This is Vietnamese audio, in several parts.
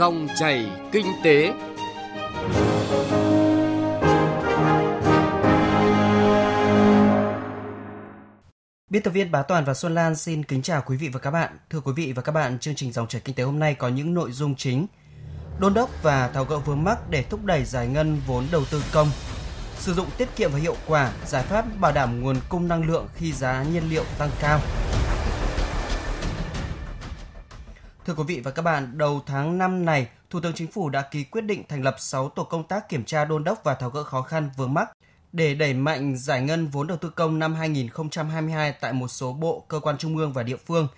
Dòng chảy kinh tế. Biên tập viên Bá Toàn và Xuân Lan xin kính chào quý vị và các bạn. Thưa quý vị và các bạn, chương trình Dòng chảy kinh tế hôm nay có những nội dung chính. Đôn đốc và tháo gỡ vướng mắc để thúc đẩy giải ngân vốn đầu tư công. Sử dụng tiết kiệm và hiệu quả, giải pháp bảo đảm nguồn cung năng lượng khi giá nhiên liệu tăng cao. Thưa quý vị và các bạn, đầu tháng 5 này, Thủ tướng Chính phủ đã ký quyết định thành lập 6 tổ công tác kiểm tra đôn đốc và tháo gỡ khó khăn vướng mắc để đẩy mạnh giải ngân vốn đầu tư công năm 2022 tại một số bộ, cơ quan trung ương và địa phương.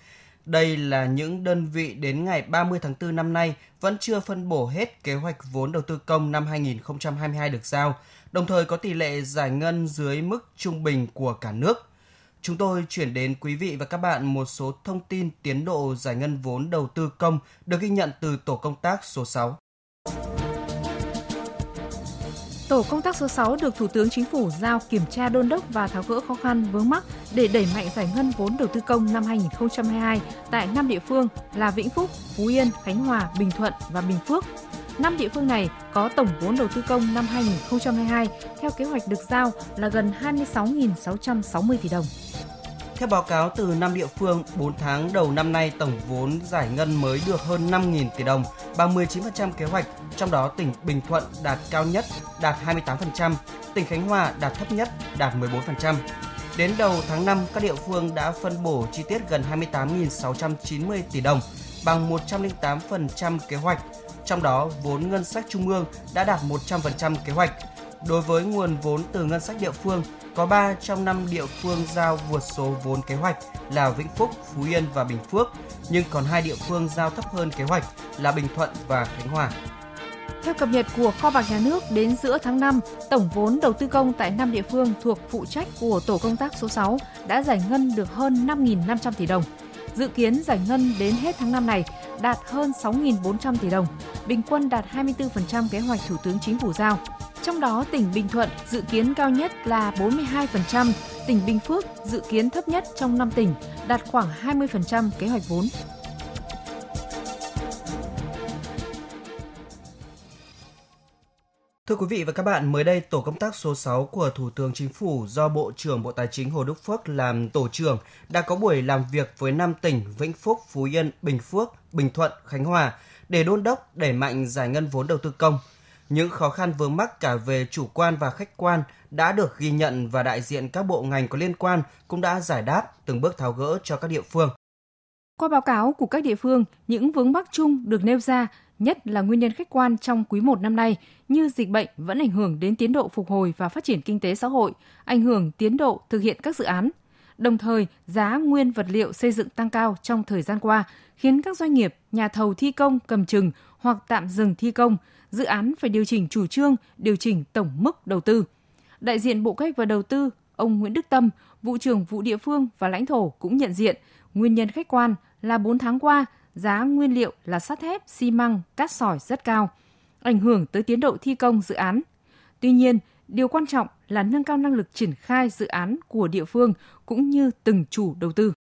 Đây là những đơn vị đến ngày 30 tháng 4 năm nay vẫn chưa phân bổ hết kế hoạch vốn đầu tư công năm 2022 được giao, đồng thời có tỷ lệ giải ngân dưới mức trung bình của cả nước. Chúng tôi chuyển đến quý vị và các bạn một số thông tin tiến độ giải ngân vốn đầu tư công được ghi nhận từ tổ công tác số 6. Tổ công tác số 6 được Thủ tướng Chính phủ giao kiểm tra đôn đốc và tháo gỡ khó khăn vướng mắc để đẩy mạnh giải ngân vốn đầu tư công năm 2022 tại 5 địa phương là Vĩnh Phúc, Phú Yên, Khánh Hòa, Bình Thuận và Bình Phước. 5 địa phương này có tổng vốn đầu tư công năm 2022 theo kế hoạch được giao là gần 26.660 tỷ đồng. Theo báo cáo từ 5 địa phương, 4 tháng đầu năm nay tổng vốn giải ngân mới được hơn 5.000 tỷ đồng, bằng 19% kế hoạch, trong đó tỉnh Bình Thuận đạt cao nhất, đạt 28%, tỉnh Khánh Hòa đạt thấp nhất, đạt 14%. Đến đầu tháng 5, các địa phương đã phân bổ chi tiết gần 28.690 tỷ đồng, bằng 108% kế hoạch. Trong đó, vốn ngân sách trung ương đã đạt 100% kế hoạch. Đối với nguồn vốn từ ngân sách địa phương, có 3 trong 5 địa phương giao vượt số vốn kế hoạch là Vĩnh Phúc, Phú Yên và Bình Phước, nhưng còn hai địa phương giao thấp hơn kế hoạch là Bình Thuận và Khánh Hòa. Theo cập nhật của Kho bạc Nhà nước, đến giữa tháng 5, tổng vốn đầu tư công tại 5 địa phương thuộc phụ trách của tổ công tác số 6 đã giải ngân được hơn 5.500 tỷ đồng. Dự kiến giải ngân đến hết tháng 5 này đạt hơn 6.400 tỷ đồng, bình quân đạt 24% kế hoạch Thủ tướng Chính phủ giao. Trong đó, tỉnh Bình Thuận dự kiến cao nhất là 42%, tỉnh Bình Phước dự kiến thấp nhất trong 5 tỉnh, đạt khoảng 20% kế hoạch vốn. Thưa quý vị và các bạn, mới đây tổ công tác số 6 của Thủ tướng Chính phủ do Bộ trưởng Bộ Tài chính Hồ Đức Phước làm tổ trưởng đã có buổi làm việc với 5 tỉnh Vĩnh Phúc, Phú Yên, Bình Phước, Bình Thuận, Khánh Hòa để đôn đốc đẩy mạnh giải ngân vốn đầu tư công. Những khó khăn vướng mắc cả về chủ quan và khách quan đã được ghi nhận và đại diện các bộ ngành có liên quan cũng đã giải đáp từng bước tháo gỡ cho các địa phương. Qua báo cáo của các địa phương, những vướng mắc chung được nêu ra nhất là nguyên nhân khách quan trong quý 1 năm nay như dịch bệnh vẫn ảnh hưởng đến tiến độ phục hồi và phát triển kinh tế xã hội, ảnh hưởng tiến độ thực hiện các dự án. Đồng thời, giá nguyên vật liệu xây dựng tăng cao trong thời gian qua khiến các doanh nghiệp, nhà thầu thi công cầm chừng hoặc tạm dừng thi công, dự án phải điều chỉnh chủ trương, điều chỉnh tổng mức đầu tư. Đại diện Bộ Cách và Đầu tư, ông Nguyễn Đức Tâm, vụ trưởng vụ địa phương và lãnh thổ cũng nhận diện nguyên nhân khách quan là 4 tháng qua giá nguyên liệu là sắt thép, xi măng, cát sỏi rất cao, ảnh hưởng tới tiến độ thi công dự án. Tuy nhiên, điều quan trọng là nâng cao năng lực triển khai dự án của địa phương cũng như từng chủ đầu tư.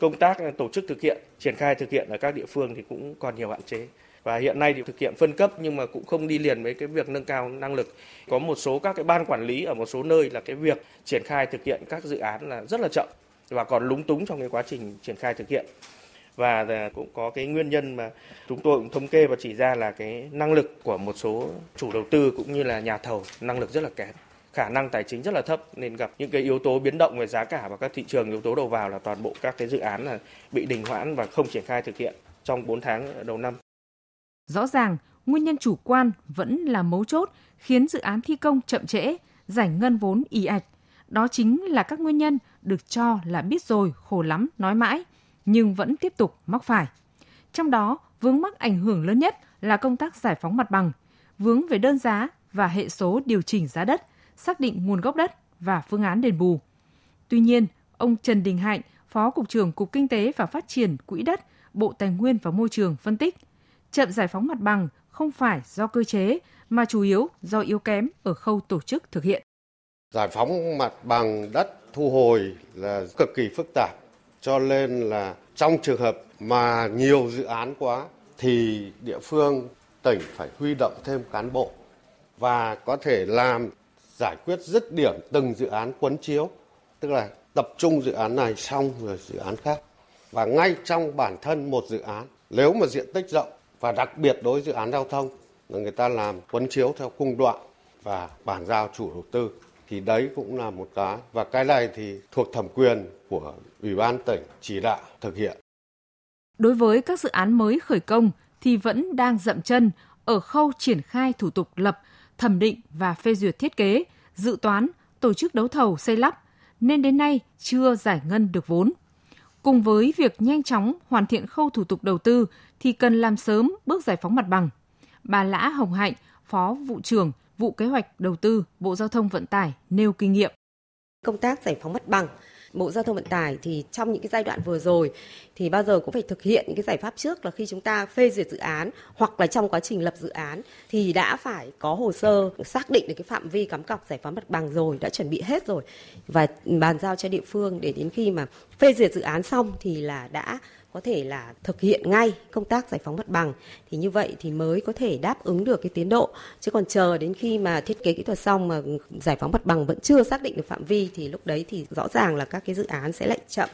Công tác tổ chức thực hiện, triển khai thực hiện ở các địa phương thì cũng còn nhiều hạn chế và hiện nay thì thực hiện phân cấp nhưng mà cũng không đi liền với cái việc nâng cao năng lực. Có một số các cái ban quản lý ở một số nơi là cái việc triển khai thực hiện các dự án là rất là chậm và còn lúng túng trong cái quá trình triển khai thực hiện và cũng có cái nguyên nhân mà chúng tôi cũng thống kê và chỉ ra là cái năng lực của một số chủ đầu tư cũng như là nhà thầu năng lực rất là kém khả năng tài chính rất là thấp nên gặp những cái yếu tố biến động về giá cả và các thị trường yếu tố đầu vào là toàn bộ các cái dự án là bị đình hoãn và không triển khai thực hiện trong 4 tháng đầu năm. Rõ ràng, nguyên nhân chủ quan vẫn là mấu chốt khiến dự án thi công chậm trễ, giải ngân vốn ì ạch. Đó chính là các nguyên nhân được cho là biết rồi, khổ lắm, nói mãi, nhưng vẫn tiếp tục mắc phải. Trong đó, vướng mắc ảnh hưởng lớn nhất là công tác giải phóng mặt bằng, vướng về đơn giá và hệ số điều chỉnh giá đất, xác định nguồn gốc đất và phương án đền bù. Tuy nhiên, ông Trần Đình Hạnh, Phó Cục trưởng Cục Kinh tế và Phát triển Quỹ đất, Bộ Tài nguyên và Môi trường phân tích, chậm giải phóng mặt bằng không phải do cơ chế mà chủ yếu do yếu kém ở khâu tổ chức thực hiện. Giải phóng mặt bằng đất thu hồi là cực kỳ phức tạp cho nên là trong trường hợp mà nhiều dự án quá thì địa phương tỉnh phải huy động thêm cán bộ và có thể làm giải quyết dứt điểm từng dự án quấn chiếu, tức là tập trung dự án này xong rồi dự án khác. Và ngay trong bản thân một dự án, nếu mà diện tích rộng và đặc biệt đối với dự án giao thông là người ta làm quấn chiếu theo cung đoạn và bàn giao chủ đầu tư thì đấy cũng là một cái và cái này thì thuộc thẩm quyền của ủy ban tỉnh chỉ đạo thực hiện. Đối với các dự án mới khởi công thì vẫn đang dậm chân ở khâu triển khai thủ tục lập, thẩm định và phê duyệt thiết kế, dự toán, tổ chức đấu thầu xây lắp, nên đến nay chưa giải ngân được vốn. Cùng với việc nhanh chóng hoàn thiện khâu thủ tục đầu tư thì cần làm sớm bước giải phóng mặt bằng. Bà Lã Hồng Hạnh, Phó vụ trưởng vụ kế hoạch đầu tư Bộ Giao thông Vận tải nêu kinh nghiệm. Công tác giải phóng mặt bằng Bộ Giao thông Vận tải thì trong những cái giai đoạn vừa rồi thì bao giờ cũng phải thực hiện những cái giải pháp trước là khi chúng ta phê duyệt dự án hoặc là trong quá trình lập dự án thì đã phải có hồ sơ xác định được cái phạm vi cắm cọc giải phóng mặt bằng rồi, đã chuẩn bị hết rồi và bàn giao cho địa phương để đến khi mà phê duyệt dự án xong thì là đã có thể là thực hiện ngay công tác giải phóng mặt bằng thì như vậy thì mới có thể đáp ứng được cái tiến độ chứ còn chờ đến khi mà thiết kế kỹ thuật xong mà giải phóng mặt bằng vẫn chưa xác định được phạm vi, thì lúc đấy thì rõ ràng là các cái dự án sẽ lại chậm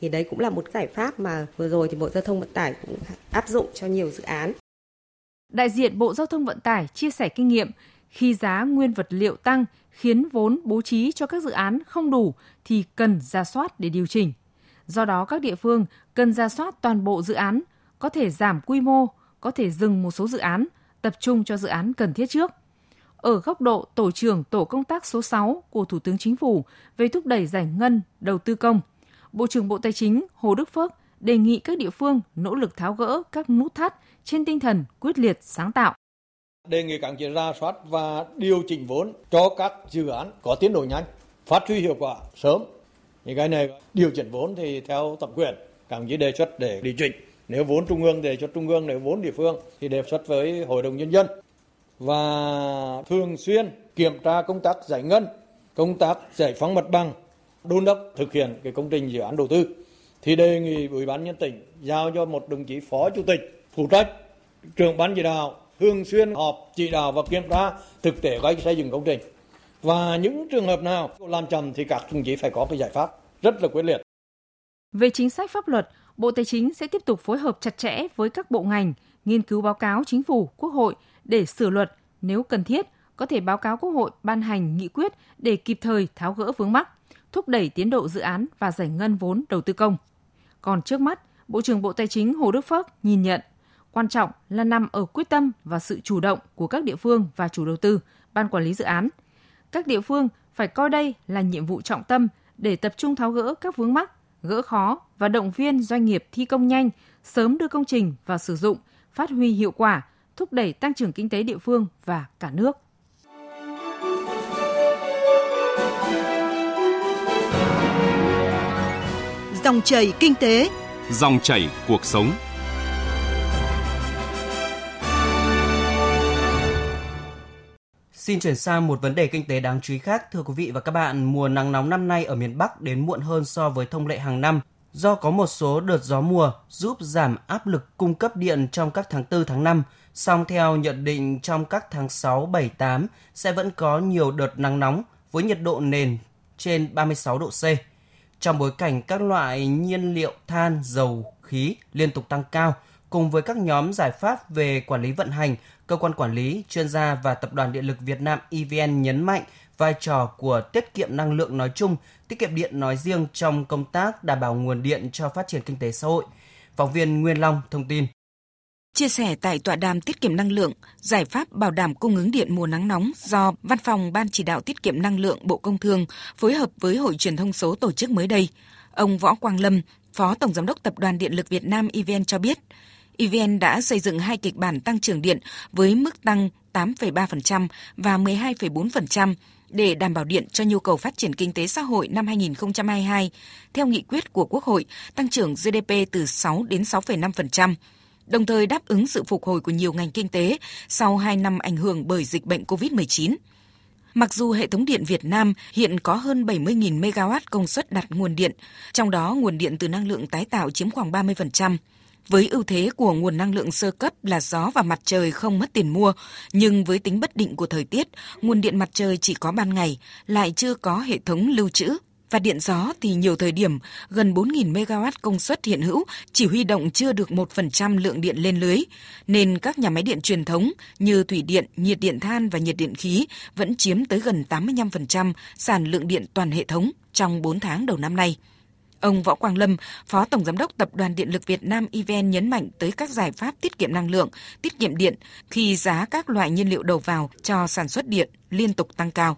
thì đấy cũng là một giải pháp mà vừa rồi thì Bộ Giao thông Vận tải cũng áp dụng cho nhiều dự án. Đại diện Bộ Giao thông Vận tải chia sẻ kinh nghiệm, khi giá nguyên vật liệu tăng khiến vốn bố trí cho các dự án không đủ thì cần ra soát để điều chỉnh. Do đó các địa phương cần ra soát toàn bộ dự án, có thể giảm quy mô, có thể dừng một số dự án, tập trung cho dự án cần thiết trước. Ở góc độ tổ trưởng tổ công tác số 6 của Thủ tướng Chính phủ về thúc đẩy giải ngân đầu tư công, Bộ trưởng Bộ Tài chính Hồ Đức Phước đề nghị các địa phương nỗ lực tháo gỡ các nút thắt trên tinh thần quyết liệt sáng tạo. Đề nghị các chị ra soát và điều chỉnh vốn cho các dự án có tiến độ nhanh, phát huy hiệu quả sớm thì cái này điều chỉnh vốn thì theo thẩm quyền các chỉ đề xuất để điều chỉnh. Nếu vốn trung ương đề xuất trung ương, nếu vốn địa phương thì đề xuất với hội đồng nhân dân. Và thường xuyên kiểm tra công tác giải ngân, công tác giải phóng mặt bằng, đôn đốc thực hiện cái công trình dự án đầu tư. Thì đề nghị ủy ban nhân tỉnh giao cho một đồng chí phó chủ tịch phụ trách, trưởng ban chỉ đạo thường xuyên họp, chỉ đạo và kiểm tra thực tế cái xây dựng công trình và những trường hợp nào làm chậm thì các đồng chí phải có cái giải pháp rất là quyết liệt. Về chính sách pháp luật, Bộ Tài chính sẽ tiếp tục phối hợp chặt chẽ với các bộ ngành, nghiên cứu báo cáo chính phủ, quốc hội để sửa luật nếu cần thiết, có thể báo cáo quốc hội ban hành nghị quyết để kịp thời tháo gỡ vướng mắc, thúc đẩy tiến độ dự án và giải ngân vốn đầu tư công. Còn trước mắt, Bộ trưởng Bộ Tài chính Hồ Đức Phước nhìn nhận quan trọng là nằm ở quyết tâm và sự chủ động của các địa phương và chủ đầu tư, ban quản lý dự án – các địa phương phải coi đây là nhiệm vụ trọng tâm để tập trung tháo gỡ các vướng mắc, gỡ khó và động viên doanh nghiệp thi công nhanh, sớm đưa công trình vào sử dụng, phát huy hiệu quả, thúc đẩy tăng trưởng kinh tế địa phương và cả nước. Dòng chảy kinh tế, dòng chảy cuộc sống. Xin chuyển sang một vấn đề kinh tế đáng chú ý khác. Thưa quý vị và các bạn, mùa nắng nóng năm nay ở miền Bắc đến muộn hơn so với thông lệ hàng năm do có một số đợt gió mùa giúp giảm áp lực cung cấp điện trong các tháng 4 tháng 5, song theo nhận định trong các tháng 6, 7, 8 sẽ vẫn có nhiều đợt nắng nóng với nhiệt độ nền trên 36 độ C. Trong bối cảnh các loại nhiên liệu than, dầu, khí liên tục tăng cao, cùng với các nhóm giải pháp về quản lý vận hành cơ quan quản lý, chuyên gia và Tập đoàn Điện lực Việt Nam EVN nhấn mạnh vai trò của tiết kiệm năng lượng nói chung, tiết kiệm điện nói riêng trong công tác đảm bảo nguồn điện cho phát triển kinh tế xã hội. Phóng viên Nguyên Long thông tin. Chia sẻ tại tọa đàm tiết kiệm năng lượng, giải pháp bảo đảm cung ứng điện mùa nắng nóng do Văn phòng Ban chỉ đạo tiết kiệm năng lượng Bộ Công Thương phối hợp với Hội truyền thông số tổ chức mới đây, ông Võ Quang Lâm, Phó Tổng Giám đốc Tập đoàn Điện lực Việt Nam EVN cho biết, EVN đã xây dựng hai kịch bản tăng trưởng điện với mức tăng 8,3% và 12,4% để đảm bảo điện cho nhu cầu phát triển kinh tế xã hội năm 2022 theo nghị quyết của Quốc hội tăng trưởng GDP từ 6 đến 6,5%, đồng thời đáp ứng sự phục hồi của nhiều ngành kinh tế sau 2 năm ảnh hưởng bởi dịch bệnh COVID-19. Mặc dù hệ thống điện Việt Nam hiện có hơn 70.000 MW công suất đặt nguồn điện, trong đó nguồn điện từ năng lượng tái tạo chiếm khoảng 30%, với ưu thế của nguồn năng lượng sơ cấp là gió và mặt trời không mất tiền mua, nhưng với tính bất định của thời tiết, nguồn điện mặt trời chỉ có ban ngày, lại chưa có hệ thống lưu trữ và điện gió thì nhiều thời điểm gần 4.000 MW công suất hiện hữu chỉ huy động chưa được 1% lượng điện lên lưới, nên các nhà máy điện truyền thống như thủy điện, nhiệt điện than và nhiệt điện khí vẫn chiếm tới gần 85% sản lượng điện toàn hệ thống trong 4 tháng đầu năm nay. Ông Võ Quang Lâm, Phó Tổng Giám đốc Tập đoàn Điện lực Việt Nam EVN nhấn mạnh tới các giải pháp tiết kiệm năng lượng, tiết kiệm điện khi giá các loại nhiên liệu đầu vào cho sản xuất điện liên tục tăng cao.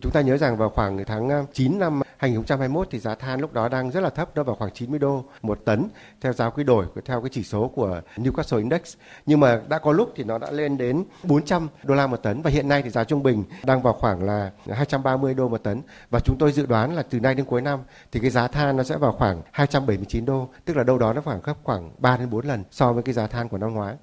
Chúng ta nhớ rằng vào khoảng tháng à, 9 năm 2021 thì giá than lúc đó đang rất là thấp, nó vào khoảng 90 đô một tấn theo giá quy đổi theo cái chỉ số của Newcastle Index. Nhưng mà đã có lúc thì nó đã lên đến 400 đô la một tấn và hiện nay thì giá trung bình đang vào khoảng là 230 đô một tấn và chúng tôi dự đoán là từ nay đến cuối năm thì cái giá than nó sẽ vào khoảng 279 đô, tức là đâu đó nó khoảng gấp khoảng 3 đến 4 lần so với cái giá than của năm ngoái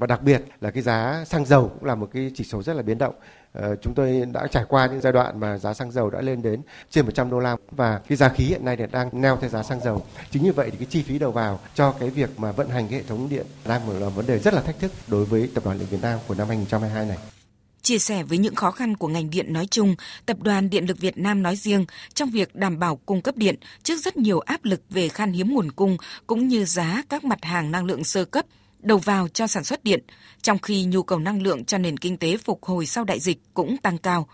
và đặc biệt là cái giá xăng dầu cũng là một cái chỉ số rất là biến động. Ờ, chúng tôi đã trải qua những giai đoạn mà giá xăng dầu đã lên đến trên 100 đô la và cái giá khí hiện nay thì đang neo theo giá xăng dầu. Chính như vậy thì cái chi phí đầu vào cho cái việc mà vận hành cái hệ thống điện đang là vấn đề rất là thách thức đối với tập đoàn điện Việt Nam của năm 2022 này. Chia sẻ với những khó khăn của ngành điện nói chung, Tập đoàn Điện lực Việt Nam nói riêng trong việc đảm bảo cung cấp điện trước rất nhiều áp lực về khan hiếm nguồn cung cũng như giá các mặt hàng năng lượng sơ cấp đầu vào cho sản xuất điện, trong khi nhu cầu năng lượng cho nền kinh tế phục hồi sau đại dịch cũng tăng cao.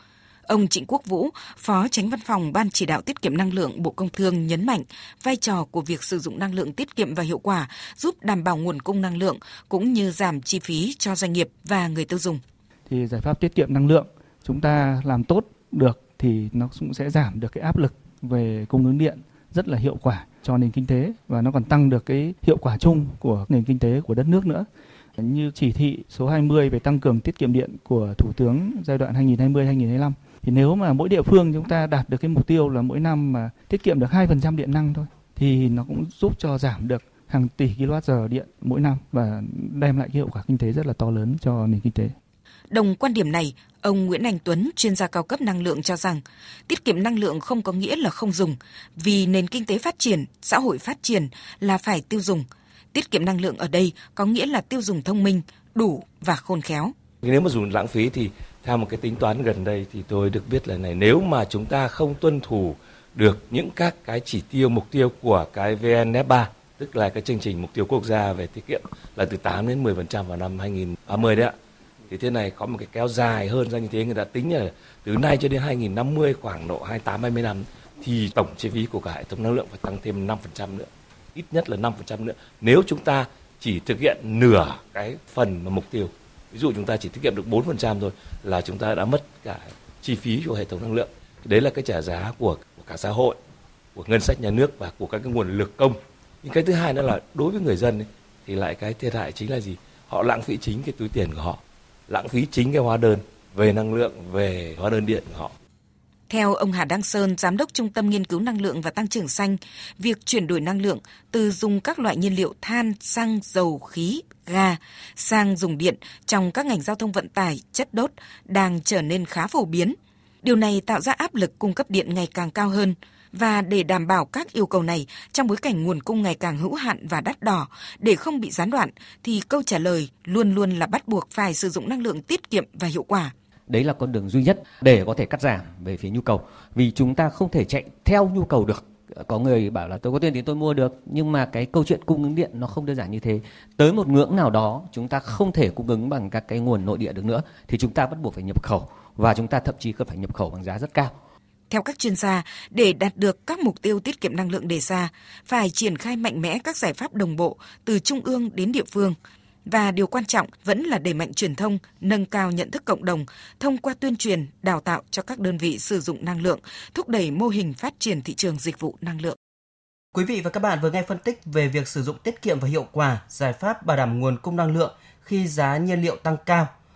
Ông Trịnh Quốc Vũ, Phó Tránh Văn phòng Ban Chỉ đạo Tiết kiệm Năng lượng Bộ Công Thương nhấn mạnh vai trò của việc sử dụng năng lượng tiết kiệm và hiệu quả giúp đảm bảo nguồn cung năng lượng cũng như giảm chi phí cho doanh nghiệp và người tiêu dùng. Thì giải pháp tiết kiệm năng lượng chúng ta làm tốt được thì nó cũng sẽ giảm được cái áp lực về cung ứng điện rất là hiệu quả cho nền kinh tế và nó còn tăng được cái hiệu quả chung của nền kinh tế của đất nước nữa. Như chỉ thị số 20 về tăng cường tiết kiệm điện của Thủ tướng giai đoạn 2020-2025 thì nếu mà mỗi địa phương chúng ta đạt được cái mục tiêu là mỗi năm mà tiết kiệm được 2% điện năng thôi, thì nó cũng giúp cho giảm được hàng tỷ kWh điện mỗi năm và đem lại cái hiệu quả kinh tế rất là to lớn cho nền kinh tế. Đồng quan điểm này, ông Nguyễn Anh Tuấn, chuyên gia cao cấp năng lượng cho rằng, tiết kiệm năng lượng không có nghĩa là không dùng, vì nền kinh tế phát triển, xã hội phát triển là phải tiêu dùng. Tiết kiệm năng lượng ở đây có nghĩa là tiêu dùng thông minh, đủ và khôn khéo. Nếu mà dùng lãng phí thì theo một cái tính toán gần đây thì tôi được biết là này nếu mà chúng ta không tuân thủ được những các cái chỉ tiêu mục tiêu của cái VNF3 tức là cái chương trình mục tiêu quốc gia về tiết kiệm là từ 8 đến 10% vào năm 2030 đấy ạ thì thế này có một cái kéo dài hơn ra như thế người ta tính là từ nay cho đến 2050 khoảng độ 28 20 năm thì tổng chi phí của cả hệ thống năng lượng phải tăng thêm 5% nữa. Ít nhất là 5% nữa. Nếu chúng ta chỉ thực hiện nửa cái phần mà mục tiêu ví dụ chúng ta chỉ tiết kiệm được 4% thôi là chúng ta đã mất cả chi phí của hệ thống năng lượng. Đấy là cái trả giá của, của cả xã hội của ngân sách nhà nước và của các cái nguồn lực công. Nhưng cái thứ hai nữa là đối với người dân ấy, thì lại cái thiệt hại chính là gì? Họ lãng phí chính cái túi tiền của họ lãng phí chính cái hóa đơn về năng lượng, về hóa đơn điện của họ. Theo ông Hà Đăng Sơn, Giám đốc Trung tâm Nghiên cứu Năng lượng và Tăng trưởng Xanh, việc chuyển đổi năng lượng từ dùng các loại nhiên liệu than, xăng, dầu, khí, ga sang dùng điện trong các ngành giao thông vận tải, chất đốt đang trở nên khá phổ biến. Điều này tạo ra áp lực cung cấp điện ngày càng cao hơn – và để đảm bảo các yêu cầu này, trong bối cảnh nguồn cung ngày càng hữu hạn và đắt đỏ, để không bị gián đoạn, thì câu trả lời luôn luôn là bắt buộc phải sử dụng năng lượng tiết kiệm và hiệu quả. Đấy là con đường duy nhất để có thể cắt giảm về phía nhu cầu. Vì chúng ta không thể chạy theo nhu cầu được. Có người bảo là tôi có tiền thì tôi mua được. Nhưng mà cái câu chuyện cung ứng điện nó không đơn giản như thế. Tới một ngưỡng nào đó, chúng ta không thể cung ứng bằng các cái nguồn nội địa được nữa, thì chúng ta bắt buộc phải nhập khẩu. Và chúng ta thậm chí có phải nhập khẩu bằng giá rất cao theo các chuyên gia, để đạt được các mục tiêu tiết kiệm năng lượng đề ra, phải triển khai mạnh mẽ các giải pháp đồng bộ từ trung ương đến địa phương. Và điều quan trọng vẫn là đẩy mạnh truyền thông, nâng cao nhận thức cộng đồng thông qua tuyên truyền, đào tạo cho các đơn vị sử dụng năng lượng, thúc đẩy mô hình phát triển thị trường dịch vụ năng lượng. Quý vị và các bạn vừa nghe phân tích về việc sử dụng tiết kiệm và hiệu quả giải pháp bảo đảm nguồn cung năng lượng khi giá nhiên liệu tăng cao